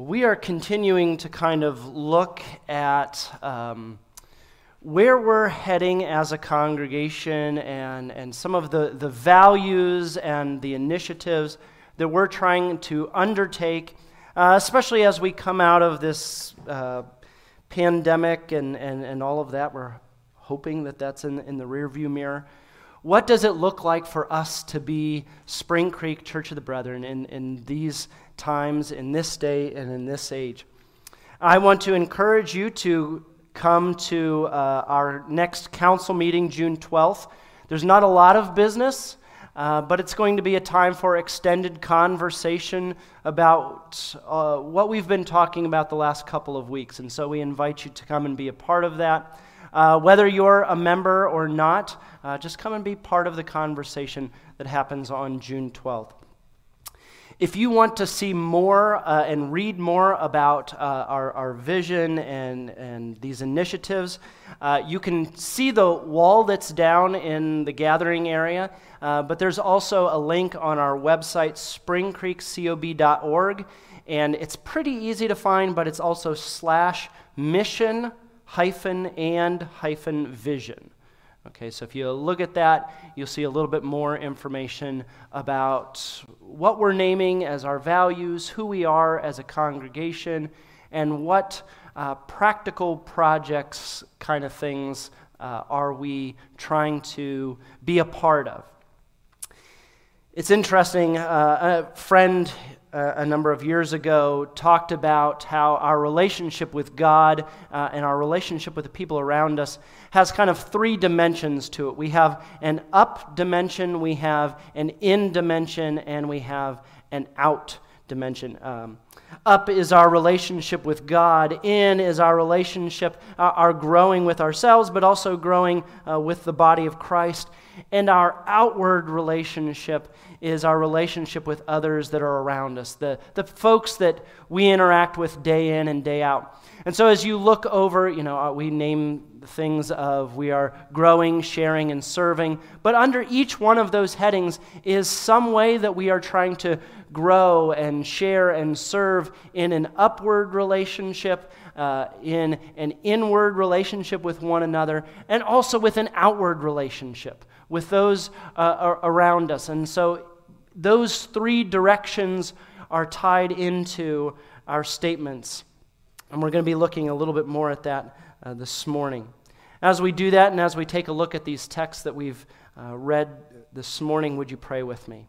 We are continuing to kind of look at um, where we're heading as a congregation and, and some of the, the values and the initiatives that we're trying to undertake, uh, especially as we come out of this uh, pandemic and, and, and all of that. We're hoping that that's in, in the rearview mirror. What does it look like for us to be Spring Creek Church of the Brethren in, in these times, in this day, and in this age? I want to encourage you to come to uh, our next council meeting, June 12th. There's not a lot of business, uh, but it's going to be a time for extended conversation about uh, what we've been talking about the last couple of weeks. And so we invite you to come and be a part of that. Uh, whether you're a member or not, uh, just come and be part of the conversation that happens on June 12th. If you want to see more uh, and read more about uh, our, our vision and, and these initiatives, uh, you can see the wall that's down in the gathering area, uh, but there's also a link on our website, springcreekcob.org, and it's pretty easy to find, but it's also slash mission hyphen and hyphen vision. Okay, so if you look at that, you'll see a little bit more information about what we're naming as our values, who we are as a congregation, and what uh, practical projects kind of things uh, are we trying to be a part of. It's interesting, uh, a friend uh, a number of years ago talked about how our relationship with God uh, and our relationship with the people around us has kind of three dimensions to it. We have an up dimension, we have an in dimension, and we have an out dimension. Um, up is our relationship with God. In is our relationship, uh, our growing with ourselves, but also growing uh, with the body of Christ. And our outward relationship is our relationship with others that are around us, the, the folks that we interact with day in and day out. And so as you look over, you know, uh, we name things of we are growing, sharing, and serving. But under each one of those headings is some way that we are trying to grow and share and serve in an upward relationship, uh, in an inward relationship with one another, and also with an outward relationship with those uh, around us. And so those three directions are tied into our statements. And we're going to be looking a little bit more at that uh, this morning. As we do that, and as we take a look at these texts that we've uh, read this morning, would you pray with me?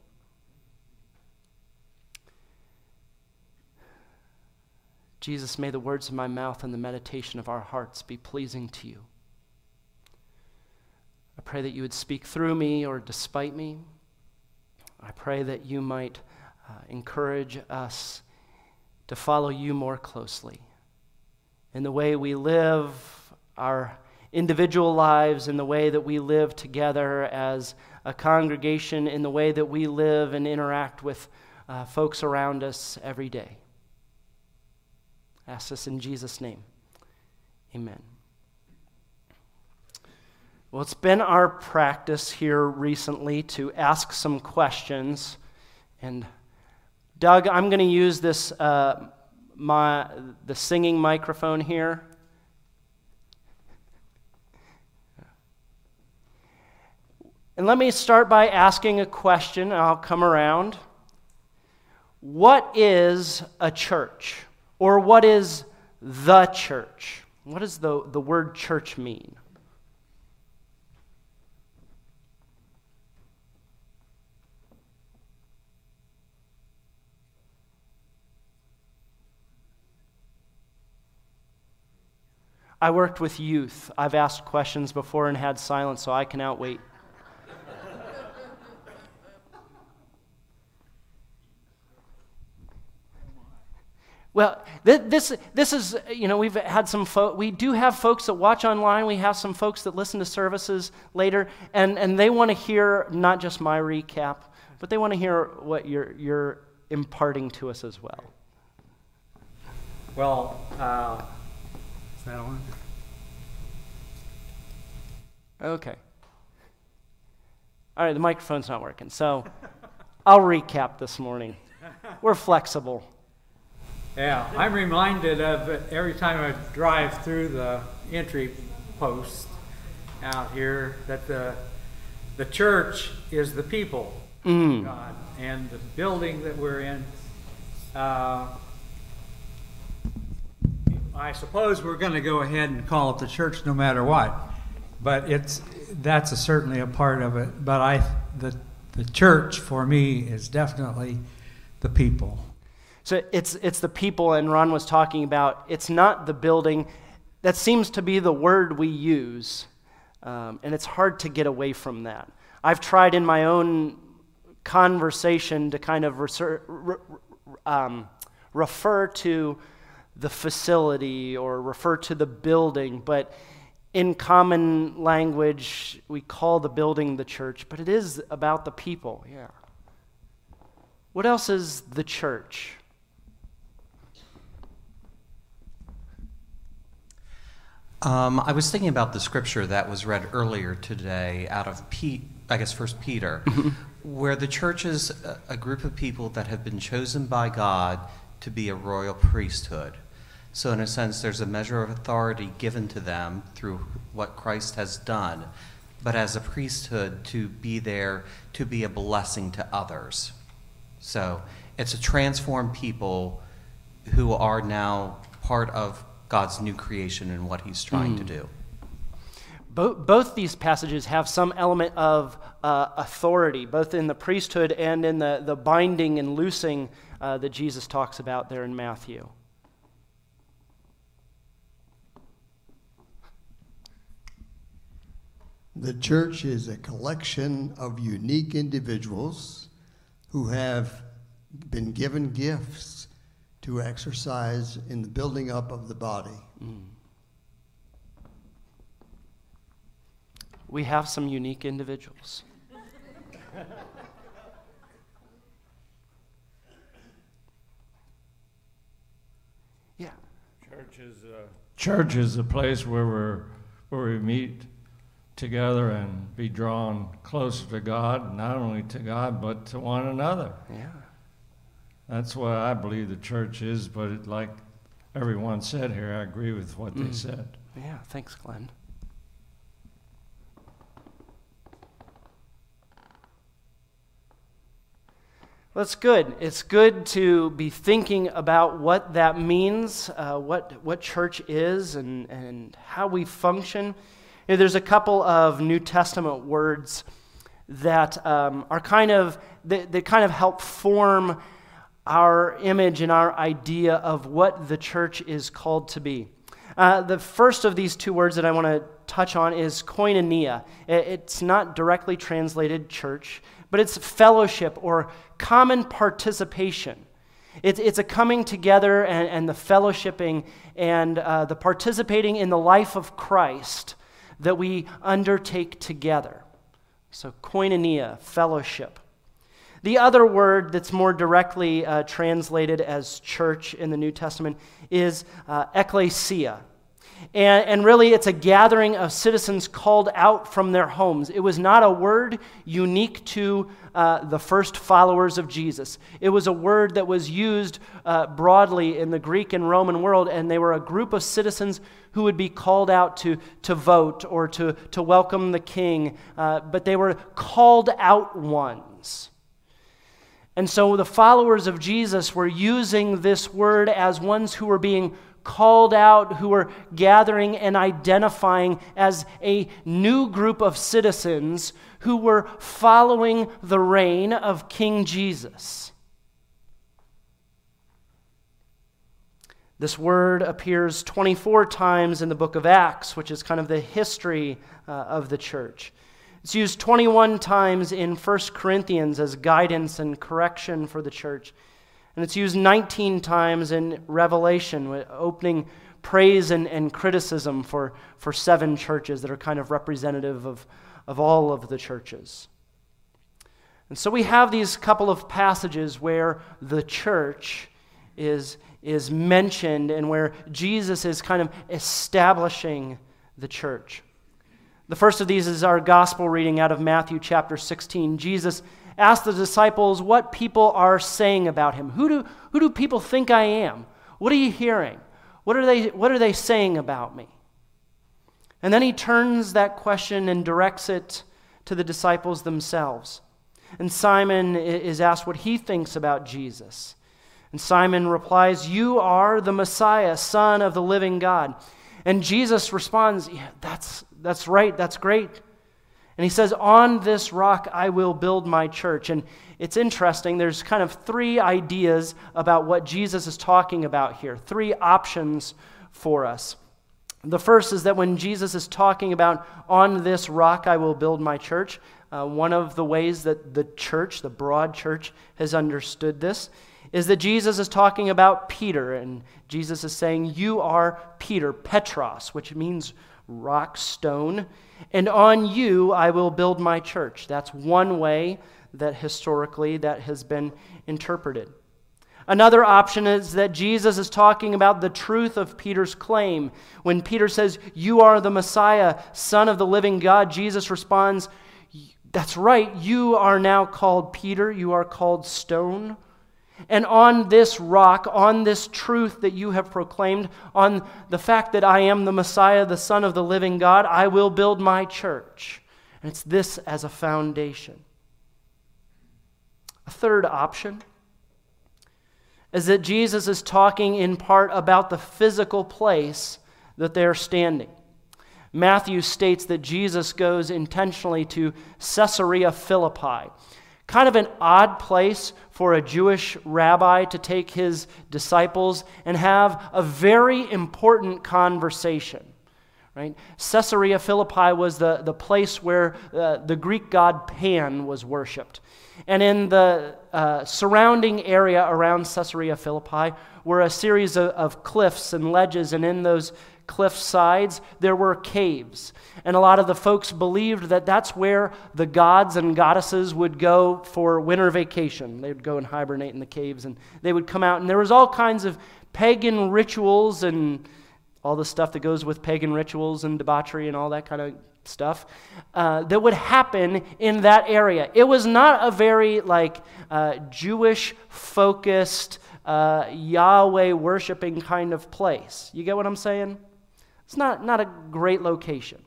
Jesus, may the words of my mouth and the meditation of our hearts be pleasing to you. I pray that you would speak through me or despite me. I pray that you might uh, encourage us to follow you more closely in the way we live our individual lives, in the way that we live together as a congregation, in the way that we live and interact with uh, folks around us every day. Ask this in Jesus' name. Amen. Well, it's been our practice here recently to ask some questions. And Doug, I'm going to use this, uh, my, the singing microphone here. And let me start by asking a question, I'll come around. What is a church? Or what is the church? What does the, the word church mean? I worked with youth. I've asked questions before and had silence, so I can outwait. Well, this, this is, you know, we've had some we do have folks that watch online. We have some folks that listen to services later, and, and they want to hear not just my recap, but they want to hear what you're, you're imparting to us as well. Well, uh, is that on? Okay. All right, the microphone's not working. So I'll recap this morning. We're flexible. Yeah, I'm reminded of it every time I drive through the entry post out here that the the church is the people Mm. of God, and the building that we're in. Uh, I suppose we're going to go ahead and call it the church no matter what, but it's that's a, certainly a part of it. But I the the church for me is definitely the people. So it's, it's the people, and Ron was talking about it's not the building. That seems to be the word we use, um, and it's hard to get away from that. I've tried in my own conversation to kind of um, refer to the facility or refer to the building, but in common language, we call the building the church, but it is about the people, yeah. What else is the church? Um, I was thinking about the scripture that was read earlier today out of Pete, I guess First Peter, where the church is a, a group of people that have been chosen by God to be a royal priesthood. So, in a sense, there's a measure of authority given to them through what Christ has done, but as a priesthood to be there to be a blessing to others. So, it's a transformed people who are now part of God's new creation and what He's trying to do. Bo- both these passages have some element of uh, authority, both in the priesthood and in the, the binding and loosing uh, that Jesus talks about there in Matthew. The church is a collection of unique individuals who have been given gifts to exercise in the building up of the body. Mm. We have some unique individuals. yeah. Church is a, church is a place where we're where we meet together and be drawn closer to God, not only to God but to one another. Yeah. That's what I believe the church is. But it, like everyone said here, I agree with what they Mm. said. Yeah. Thanks, Glenn. Well, it's good. It's good to be thinking about what that means, uh, what, what church is, and, and how we function. There's a couple of New Testament words that um, are kind of, that, that kind of help form our image and our idea of what the church is called to be. Uh, the first of these two words that I want to touch on is koinonia. It's not directly translated church, but it's fellowship or common participation. It's, it's a coming together and, and the fellowshipping and uh, the participating in the life of Christ that we undertake together. So, koinonia, fellowship. The other word that's more directly uh, translated as church in the New Testament is uh, ecclesia. And, and really, it's a gathering of citizens called out from their homes. It was not a word unique to uh, the first followers of Jesus. It was a word that was used uh, broadly in the Greek and Roman world, and they were a group of citizens who would be called out to, to vote or to, to welcome the king, uh, but they were called out ones. And so the followers of Jesus were using this word as ones who were being called out, who were gathering and identifying as a new group of citizens who were following the reign of King Jesus. This word appears 24 times in the book of Acts, which is kind of the history uh, of the church. It's used 21 times in 1 Corinthians as guidance and correction for the church. And it's used 19 times in Revelation, opening praise and, and criticism for, for seven churches that are kind of representative of, of all of the churches. And so we have these couple of passages where the church is, is mentioned and where Jesus is kind of establishing the church. The first of these is our gospel reading out of Matthew chapter 16. Jesus asked the disciples what people are saying about him. Who do, who do people think I am? What are you hearing? What are they, what are they saying about me? And then he turns that question and directs it to the disciples themselves. And Simon is asked what he thinks about Jesus. And Simon replies, You are the Messiah, Son of the living God. And Jesus responds, Yeah, that's, that's right, that's great. And he says, On this rock I will build my church. And it's interesting, there's kind of three ideas about what Jesus is talking about here, three options for us. The first is that when Jesus is talking about, On this rock I will build my church, uh, one of the ways that the church, the broad church, has understood this is that Jesus is talking about Peter, and Jesus is saying, You are Peter, Petros, which means rock stone, and on you I will build my church. That's one way that historically that has been interpreted. Another option is that Jesus is talking about the truth of Peter's claim. When Peter says, You are the Messiah, Son of the living God, Jesus responds, That's right, you are now called Peter, you are called stone. And on this rock, on this truth that you have proclaimed, on the fact that I am the Messiah, the Son of the living God, I will build my church. And it's this as a foundation. A third option is that Jesus is talking in part about the physical place that they're standing. Matthew states that Jesus goes intentionally to Caesarea Philippi, kind of an odd place for a Jewish rabbi to take his disciples and have a very important conversation. Right? Caesarea Philippi was the, the place where uh, the Greek god Pan was worshipped. And in the uh, surrounding area around Caesarea Philippi were a series of, of cliffs and ledges, and in those cliff sides there were caves. And a lot of the folks believed that that's where the gods and goddesses would go for winter vacation. They would go and hibernate in the caves, and they would come out, and there was all kinds of pagan rituals and all the stuff that goes with pagan rituals and debauchery and all that kind of stuff uh, that would happen in that area. It was not a very like uh, Jewish focused uh, Yahweh worshiping kind of place. You get what I'm saying? It's not, not a great location.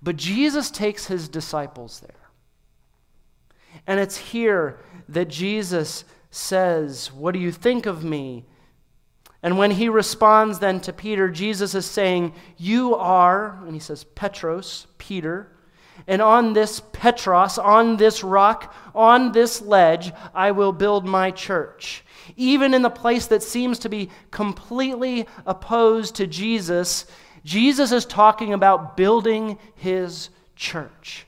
But Jesus takes his disciples there. And it's here that Jesus says, What do you think of me? And when he responds then to Peter, Jesus is saying, You are, and he says, Petros, Peter, and on this Petros, on this rock, on this ledge, I will build my church. Even in the place that seems to be completely opposed to Jesus, Jesus is talking about building his church.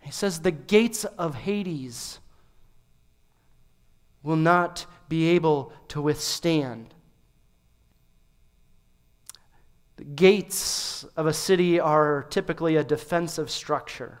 He says, The gates of Hades will not be able to withstand. The gates of a city are typically a defensive structure.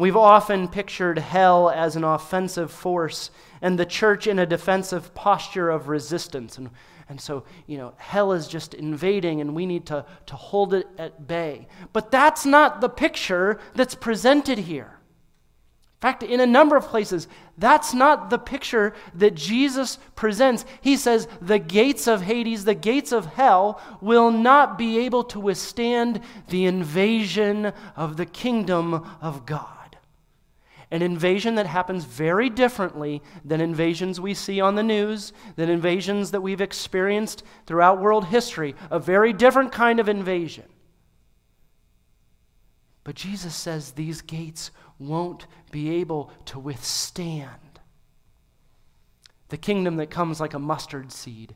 We've often pictured hell as an offensive force and the church in a defensive posture of resistance. And, and so, you know, hell is just invading and we need to, to hold it at bay. But that's not the picture that's presented here. In fact, in a number of places, that's not the picture that Jesus presents. He says, The gates of Hades, the gates of hell, will not be able to withstand the invasion of the kingdom of God. An invasion that happens very differently than invasions we see on the news, than invasions that we've experienced throughout world history. A very different kind of invasion. But Jesus says these gates won't be able to withstand the kingdom that comes like a mustard seed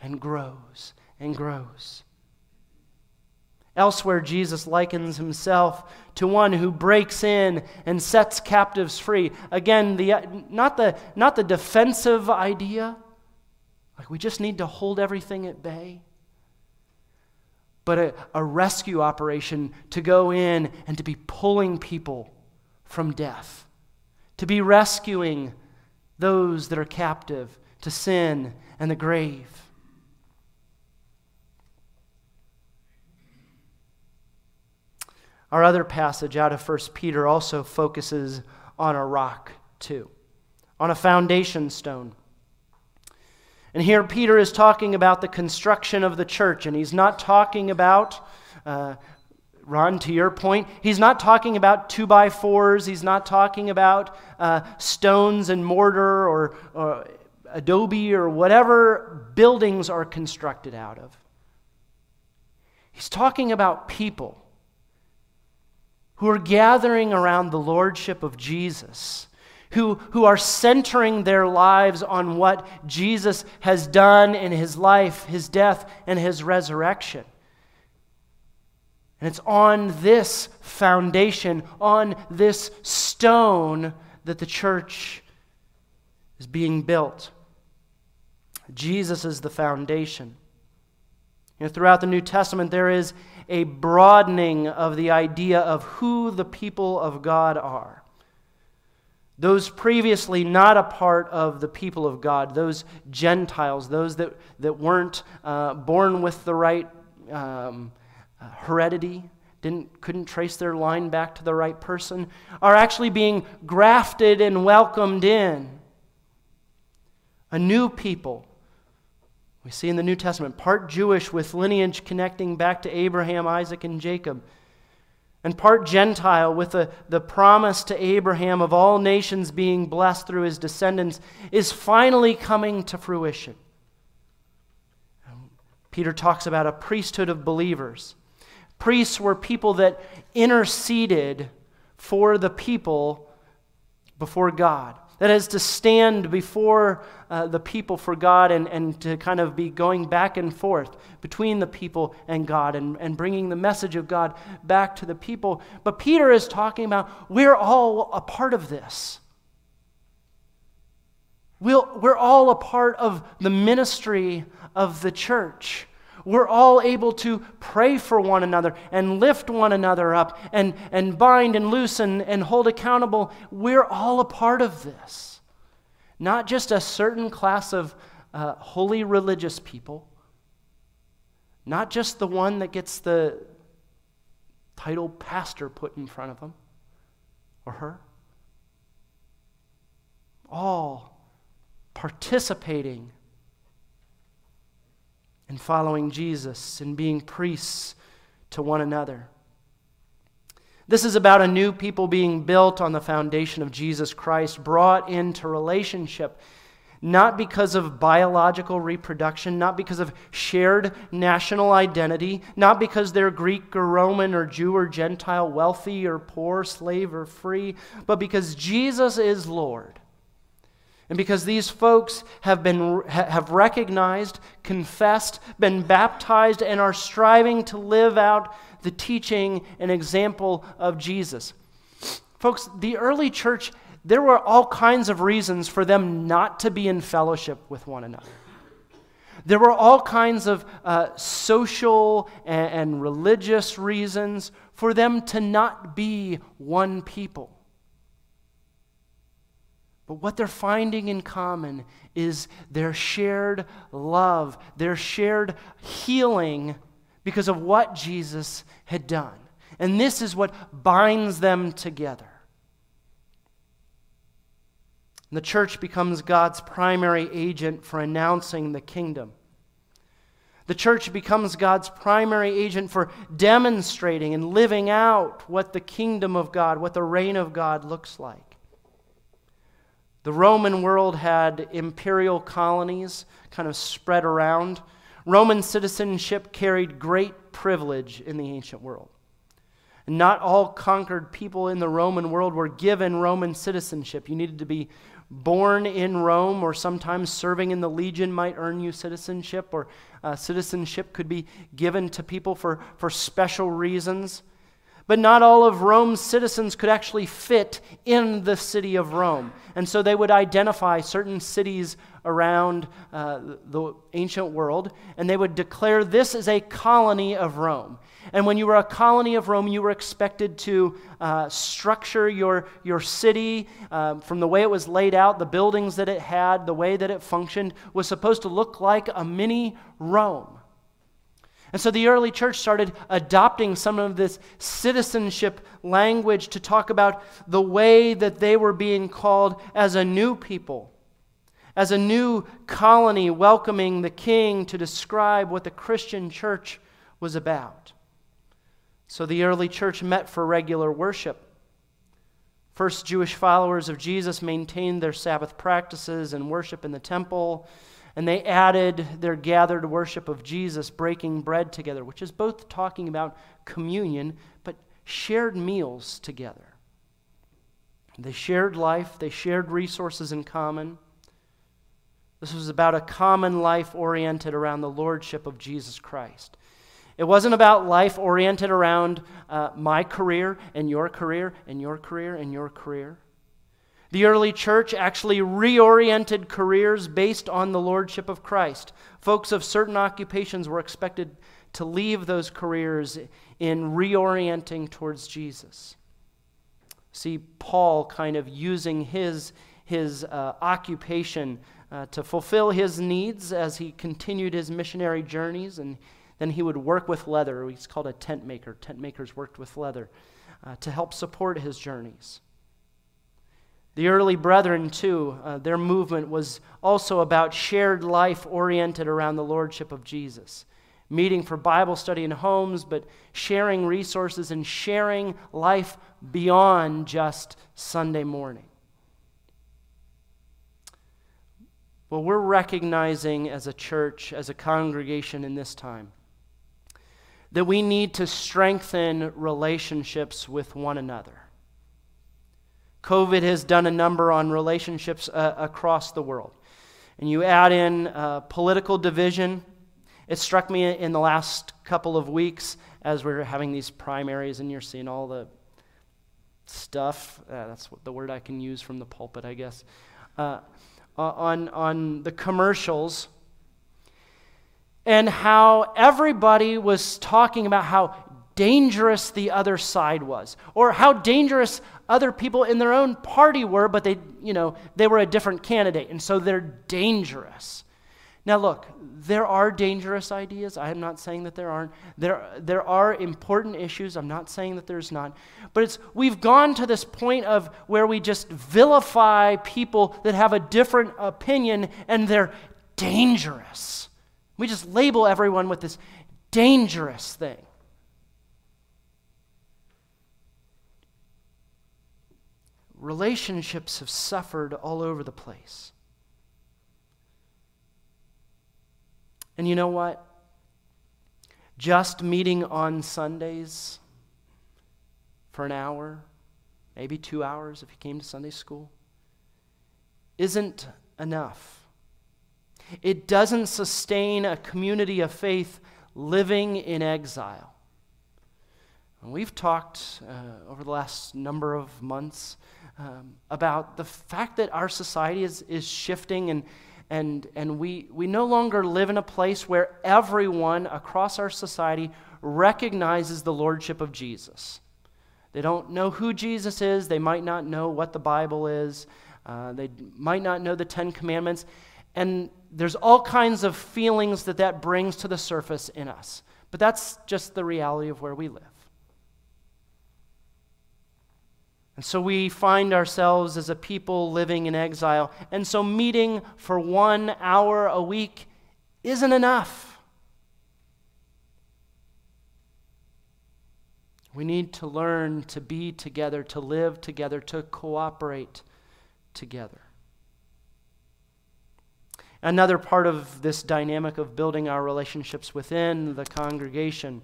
and grows and grows. Elsewhere, Jesus likens himself to one who breaks in and sets captives free. Again, the, not, the, not the defensive idea, like we just need to hold everything at bay, but a, a rescue operation to go in and to be pulling people from death, to be rescuing those that are captive to sin and the grave. Our other passage out of 1 Peter also focuses on a rock, too, on a foundation stone. And here Peter is talking about the construction of the church, and he's not talking about, uh, Ron, to your point, he's not talking about two by fours, he's not talking about uh, stones and mortar or, or adobe or whatever buildings are constructed out of. He's talking about people who are gathering around the lordship of Jesus who, who are centering their lives on what Jesus has done in his life, his death, and his resurrection. And it's on this foundation, on this stone, that the church is being built. Jesus is the foundation. You know, throughout the New Testament, there is a broadening of the idea of who the people of God are. Those previously not a part of the people of God, those Gentiles, those that, that weren't uh, born with the right um, heredity, didn't, couldn't trace their line back to the right person, are actually being grafted and welcomed in. A new people. We see in the New Testament, part Jewish with lineage connecting back to Abraham, Isaac, and Jacob and part Gentile, with the, the promise to Abraham of all nations being blessed through his descendants, is finally coming to fruition. Um, Peter talks about a priesthood of believers. Priests were people that interceded for the people before God. That is to stand before uh, the people for God and, and to kind of be going back and forth between the people and God and, and bringing the message of God back to the people. But Peter is talking about we're all a part of this. We'll, we're all a part of the ministry of the church we're all able to pray for one another and lift one another up and, and bind and loosen and hold accountable. We're all a part of this. Not just a certain class of uh, holy religious people, not just the one that gets the title pastor put in front of him or her. All participating and following Jesus and being priests to one another. This is about a new people being built on the foundation of Jesus Christ, brought into relationship, not because of biological reproduction, not because of shared national identity, not because they're Greek or Roman or Jew or Gentile, wealthy or poor, slave or free, but because Jesus is Lord. And because these folks have, been, have recognized, confessed, been baptized, and are striving to live out the teaching and example of Jesus. Folks, the early church, there were all kinds of reasons for them not to be in fellowship with one another. There were all kinds of uh, social and, and religious reasons for them to not be one people. But what they're finding in common is their shared love, their shared healing because of what Jesus had done. And this is what binds them together. The church becomes God's primary agent for announcing the kingdom. The church becomes God's primary agent for demonstrating and living out what the kingdom of God, what the reign of God looks like. The Roman world had imperial colonies kind of spread around. Roman citizenship carried great privilege in the ancient world. not all conquered people in the Roman world were given Roman citizenship. You needed to be born in Rome, or sometimes serving in the legion might earn you citizenship, or uh, citizenship could be given to people for, for special reasons. But not all of Rome's citizens could actually fit in the city of Rome. And so they would identify certain cities around uh, the ancient world, and they would declare this is a colony of Rome. And when you were a colony of Rome, you were expected to uh, structure your, your city um, from the way it was laid out, the buildings that it had, the way that it functioned, was supposed to look like a mini Rome. And so the early church started adopting some of this citizenship language to talk about the way that they were being called as a new people, as a new colony welcoming the king to describe what the Christian church was about. So the early church met for regular worship. First Jewish followers of Jesus maintained their Sabbath practices and worship in the temple, and they added their gathered worship of Jesus, breaking bread together, which is both talking about communion, but shared meals together. They shared life, they shared resources in common. This was about a common life oriented around the lordship of Jesus Christ. It wasn't about life oriented around uh, my career and your career and your career and your career. The early church actually reoriented careers based on the lordship of Christ. Folks of certain occupations were expected to leave those careers in reorienting towards Jesus. See Paul kind of using his, his uh, occupation uh, to fulfill his needs as he continued his missionary journeys. And then he would work with leather. He's called a tent maker. Tent makers worked with leather uh, to help support his journeys. The early brethren, too, uh, their movement was also about shared life oriented around the lordship of Jesus. Meeting for Bible study in homes, but sharing resources and sharing life beyond just Sunday morning. Well, we're recognizing as a church, as a congregation in this time, that we need to strengthen relationships with one another. COVID has done a number on relationships uh, across the world. And you add in uh, political division. It struck me in the last couple of weeks as we are having these primaries, and you're seeing all the stuff. Uh, that's the word I can use from the pulpit, I guess. Uh, on, on the commercials and how everybody was talking about how dangerous the other side was or how dangerous other people in their own party were but they you know they were a different candidate and so they're dangerous. Now look there are dangerous ideas. I am not saying that there aren't. There, there are important issues. I'm not saying that there's not. But it's we've gone to this point of where we just vilify people that have a different opinion and they're dangerous. We just label everyone with this dangerous thing. Relationships have suffered all over the place. And you know what? Just meeting on Sundays for an hour, maybe two hours if you came to Sunday school, isn't enough. It doesn't sustain a community of faith living in exile. We've talked uh, over the last number of months um, about the fact that our society is, is shifting and, and, and we, we no longer live in a place where everyone across our society recognizes the lordship of Jesus. They don't know who Jesus is, they might not know what the Bible is, uh, they might not know the Ten Commandments. And there's all kinds of feelings that that brings to the surface in us. But that's just the reality of where we live. And so we find ourselves as a people living in exile. And so meeting for one hour a week isn't enough. We need to learn to be together, to live together, to cooperate together. Another part of this dynamic of building our relationships within the congregation.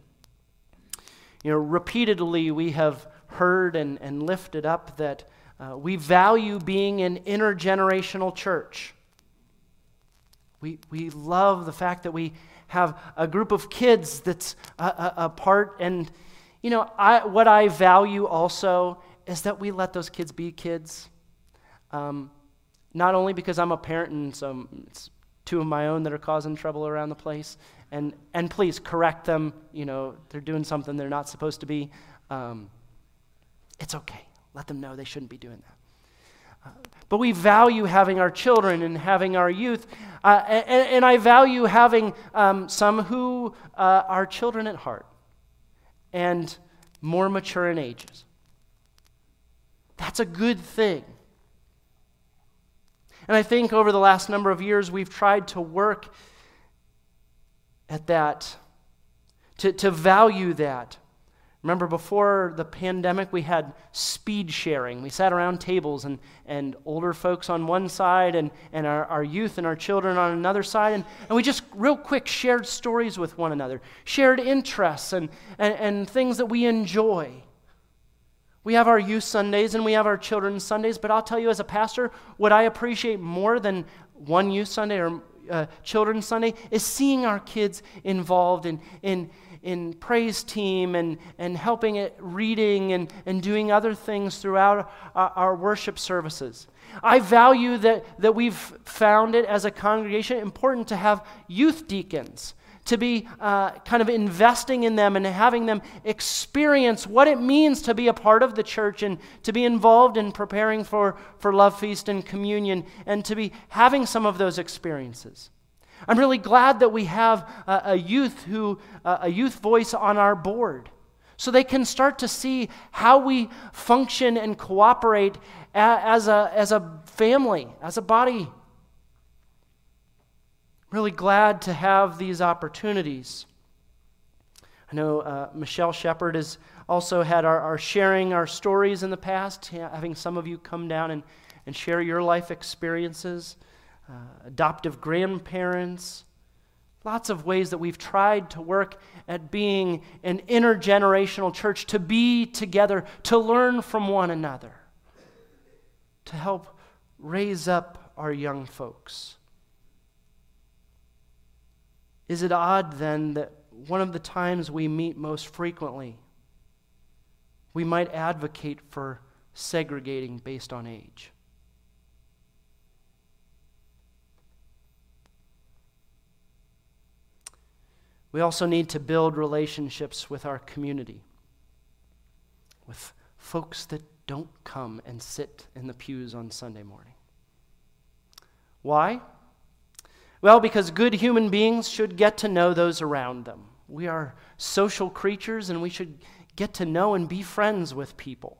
You know, repeatedly we have heard and, and lifted up that uh, we value being an intergenerational church. We, we love the fact that we have a group of kids that's a, part. And, you know, I, what I value also is that we let those kids be kids. Um, not only because I'm a parent and so it's two of my own that are causing trouble around the place, and, and please correct them. You know, they're doing something they're not supposed to be. Um, it's okay. Let them know they shouldn't be doing that. Uh, but we value having our children and having our youth. Uh, and, and, I value having um, some who uh, are children at heart and more mature in ages. That's a good thing. And I think over the last number of years, we've tried to work at that, to, to value that. Remember, before the pandemic, we had speed sharing. We sat around tables, and, and older folks on one side, and, and our, our youth and our children on another side. And, and we just, real quick, shared stories with one another, shared interests and, and, and things that we enjoy. We have our youth Sundays and we have our children's Sundays, but I'll tell you as a pastor, what I appreciate more than one youth Sunday or uh, children's Sunday is seeing our kids involved in, in, in praise team and, and helping at reading and, and doing other things throughout our, our worship services. I value that, that we've found it as a congregation important to have youth deacons to be uh, kind of investing in them and having them experience what it means to be a part of the church and to be involved in preparing for, for Love Feast and communion and to be having some of those experiences. I'm really glad that we have a, a youth who uh, a youth voice on our board so they can start to see how we function and cooperate as a, as a family, as a body really glad to have these opportunities. I know uh, Michelle Shepard has also had our, our, sharing our stories in the past, having some of you come down and, and share your life experiences, uh, adoptive grandparents, lots of ways that we've tried to work at being an intergenerational church, to be together, to learn from one another, to help raise up our young folks. Is it odd then that one of the times we meet most frequently, we might advocate for segregating based on age? We also need to build relationships with our community, with folks that don't come and sit in the pews on Sunday morning. Why? Well, because good human beings should get to know those around them. We are social creatures and we should get to know and be friends with people.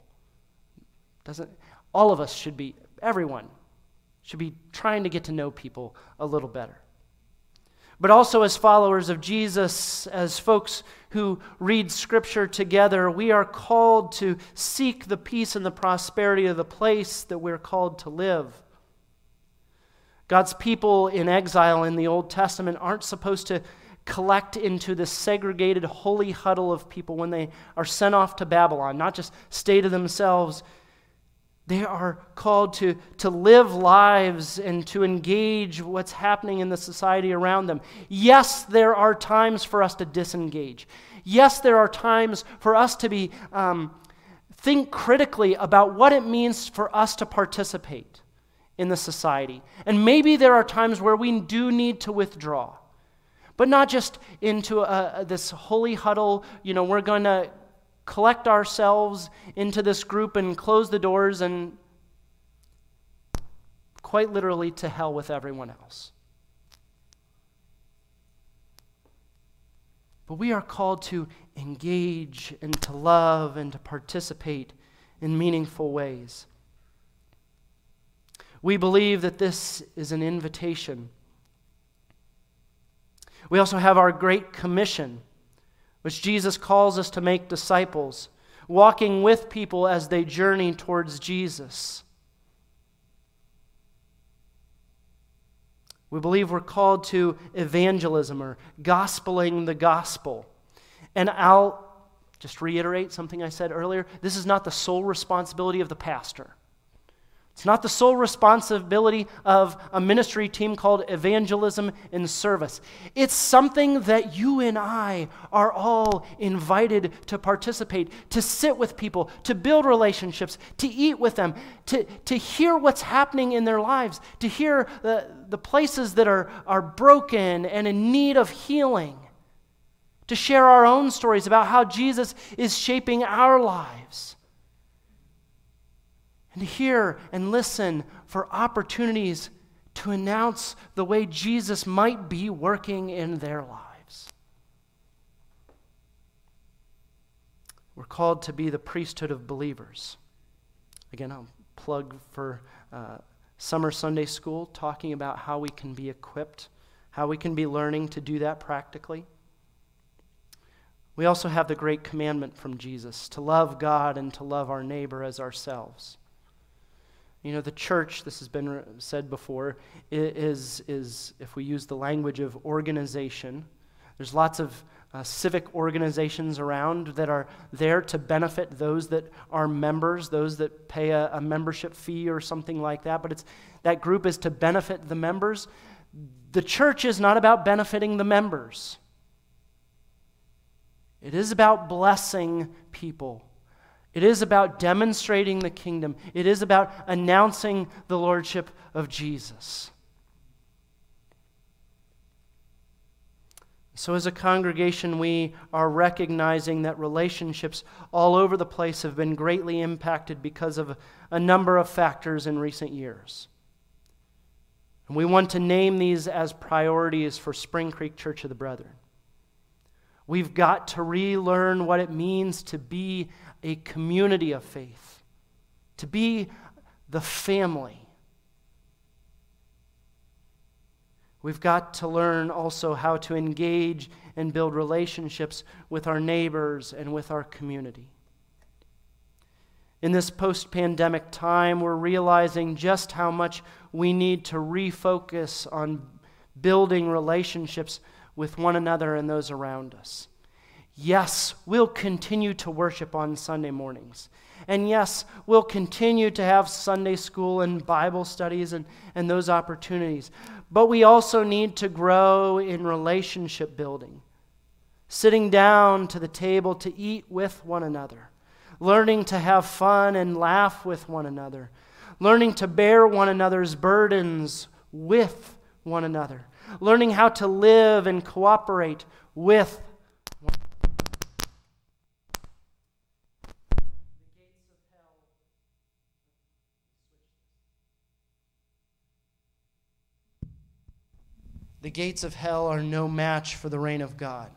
Doesn't all of us should be everyone should be trying to get to know people a little better. But also as followers of Jesus, as folks who read scripture together, we are called to seek the peace and the prosperity of the place that we're called to live. God's people in exile in the Old Testament aren't supposed to collect into this segregated holy huddle of people when they are sent off to Babylon, not just stay to themselves. They are called to, to live lives and to engage what's happening in the society around them. Yes, there are times for us to disengage. Yes, there are times for us to be um, think critically about what it means for us to participate in the society. And maybe there are times where we do need to withdraw, but not just into a, this holy huddle, you know, we're going to collect ourselves into this group and close the doors and quite literally to hell with everyone else. But we are called to engage and to love and to participate in meaningful ways. We believe that this is an invitation. We also have our Great Commission, which Jesus calls us to make disciples, walking with people as they journey towards Jesus. We believe we're called to evangelism or gospeling the gospel. And I'll just reiterate something I said earlier. This is not the sole responsibility of the pastor. It's not the sole responsibility of a ministry team called Evangelism and Service. It's something that you and I are all invited to participate, to sit with people, to build relationships, to eat with them, to, to hear what's happening in their lives, to hear the, the places that are, are broken and in need of healing, to share our own stories about how Jesus is shaping our lives and hear and listen for opportunities to announce the way Jesus might be working in their lives. We're called to be the priesthood of believers. Again, I'll plug for uh, summer Sunday school talking about how we can be equipped, how we can be learning to do that practically. We also have the great commandment from Jesus to love God and to love our neighbor as ourselves. You know, the church, this has been said before, is, is if we use the language of organization, there's lots of uh, civic organizations around that are there to benefit those that are members, those that pay a, a membership fee or something like that. But it's, that group is to benefit the members. The church is not about benefiting the members, it is about blessing people. It is about demonstrating the kingdom. It is about announcing the lordship of Jesus. So, as a congregation, we are recognizing that relationships all over the place have been greatly impacted because of a number of factors in recent years. And we want to name these as priorities for Spring Creek Church of the Brethren. We've got to relearn what it means to be a community of faith, to be the family. We've got to learn also how to engage and build relationships with our neighbors and with our community. In this post pandemic time, we're realizing just how much we need to refocus on building relationships with one another and those around us. Yes, we'll continue to worship on Sunday mornings. And yes, we'll continue to have Sunday school and Bible studies and, and those opportunities. But we also need to grow in relationship building, sitting down to the table to eat with one another, learning to have fun and laugh with one another, learning to bear one another's burdens with one another, learning how to live and cooperate with The gates of hell are no match for the reign of God.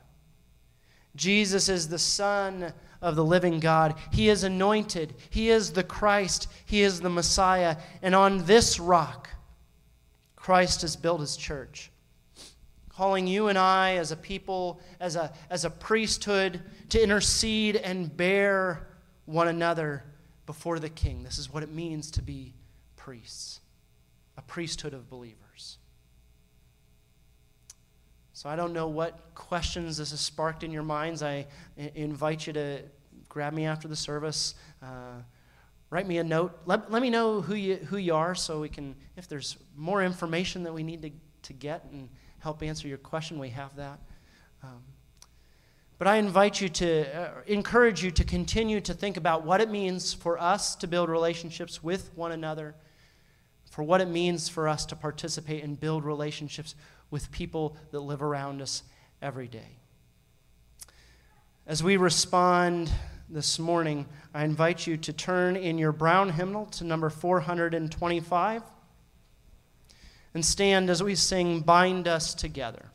Jesus is the Son of the living God. He is anointed. He is the Christ. He is the Messiah. And on this rock, Christ has built his church, calling you and I as a people, as a, as a priesthood, to intercede and bear one another before the King. This is what it means to be priests, a priesthood of believers. So I don't know what questions this has sparked in your minds. I invite you to grab me after the service. Uh, write me a note. Let, let me know who you, who you are so we can, if there's more information that we need to, to get and help answer your question, we have that. Um, but I invite you to uh, encourage you to continue to think about what it means for us to build relationships with one another, for what it means for us to participate and build relationships with people that live around us every day. As we respond this morning, I invite you to turn in your brown hymnal to number 425 and stand as we sing Bind Us Together.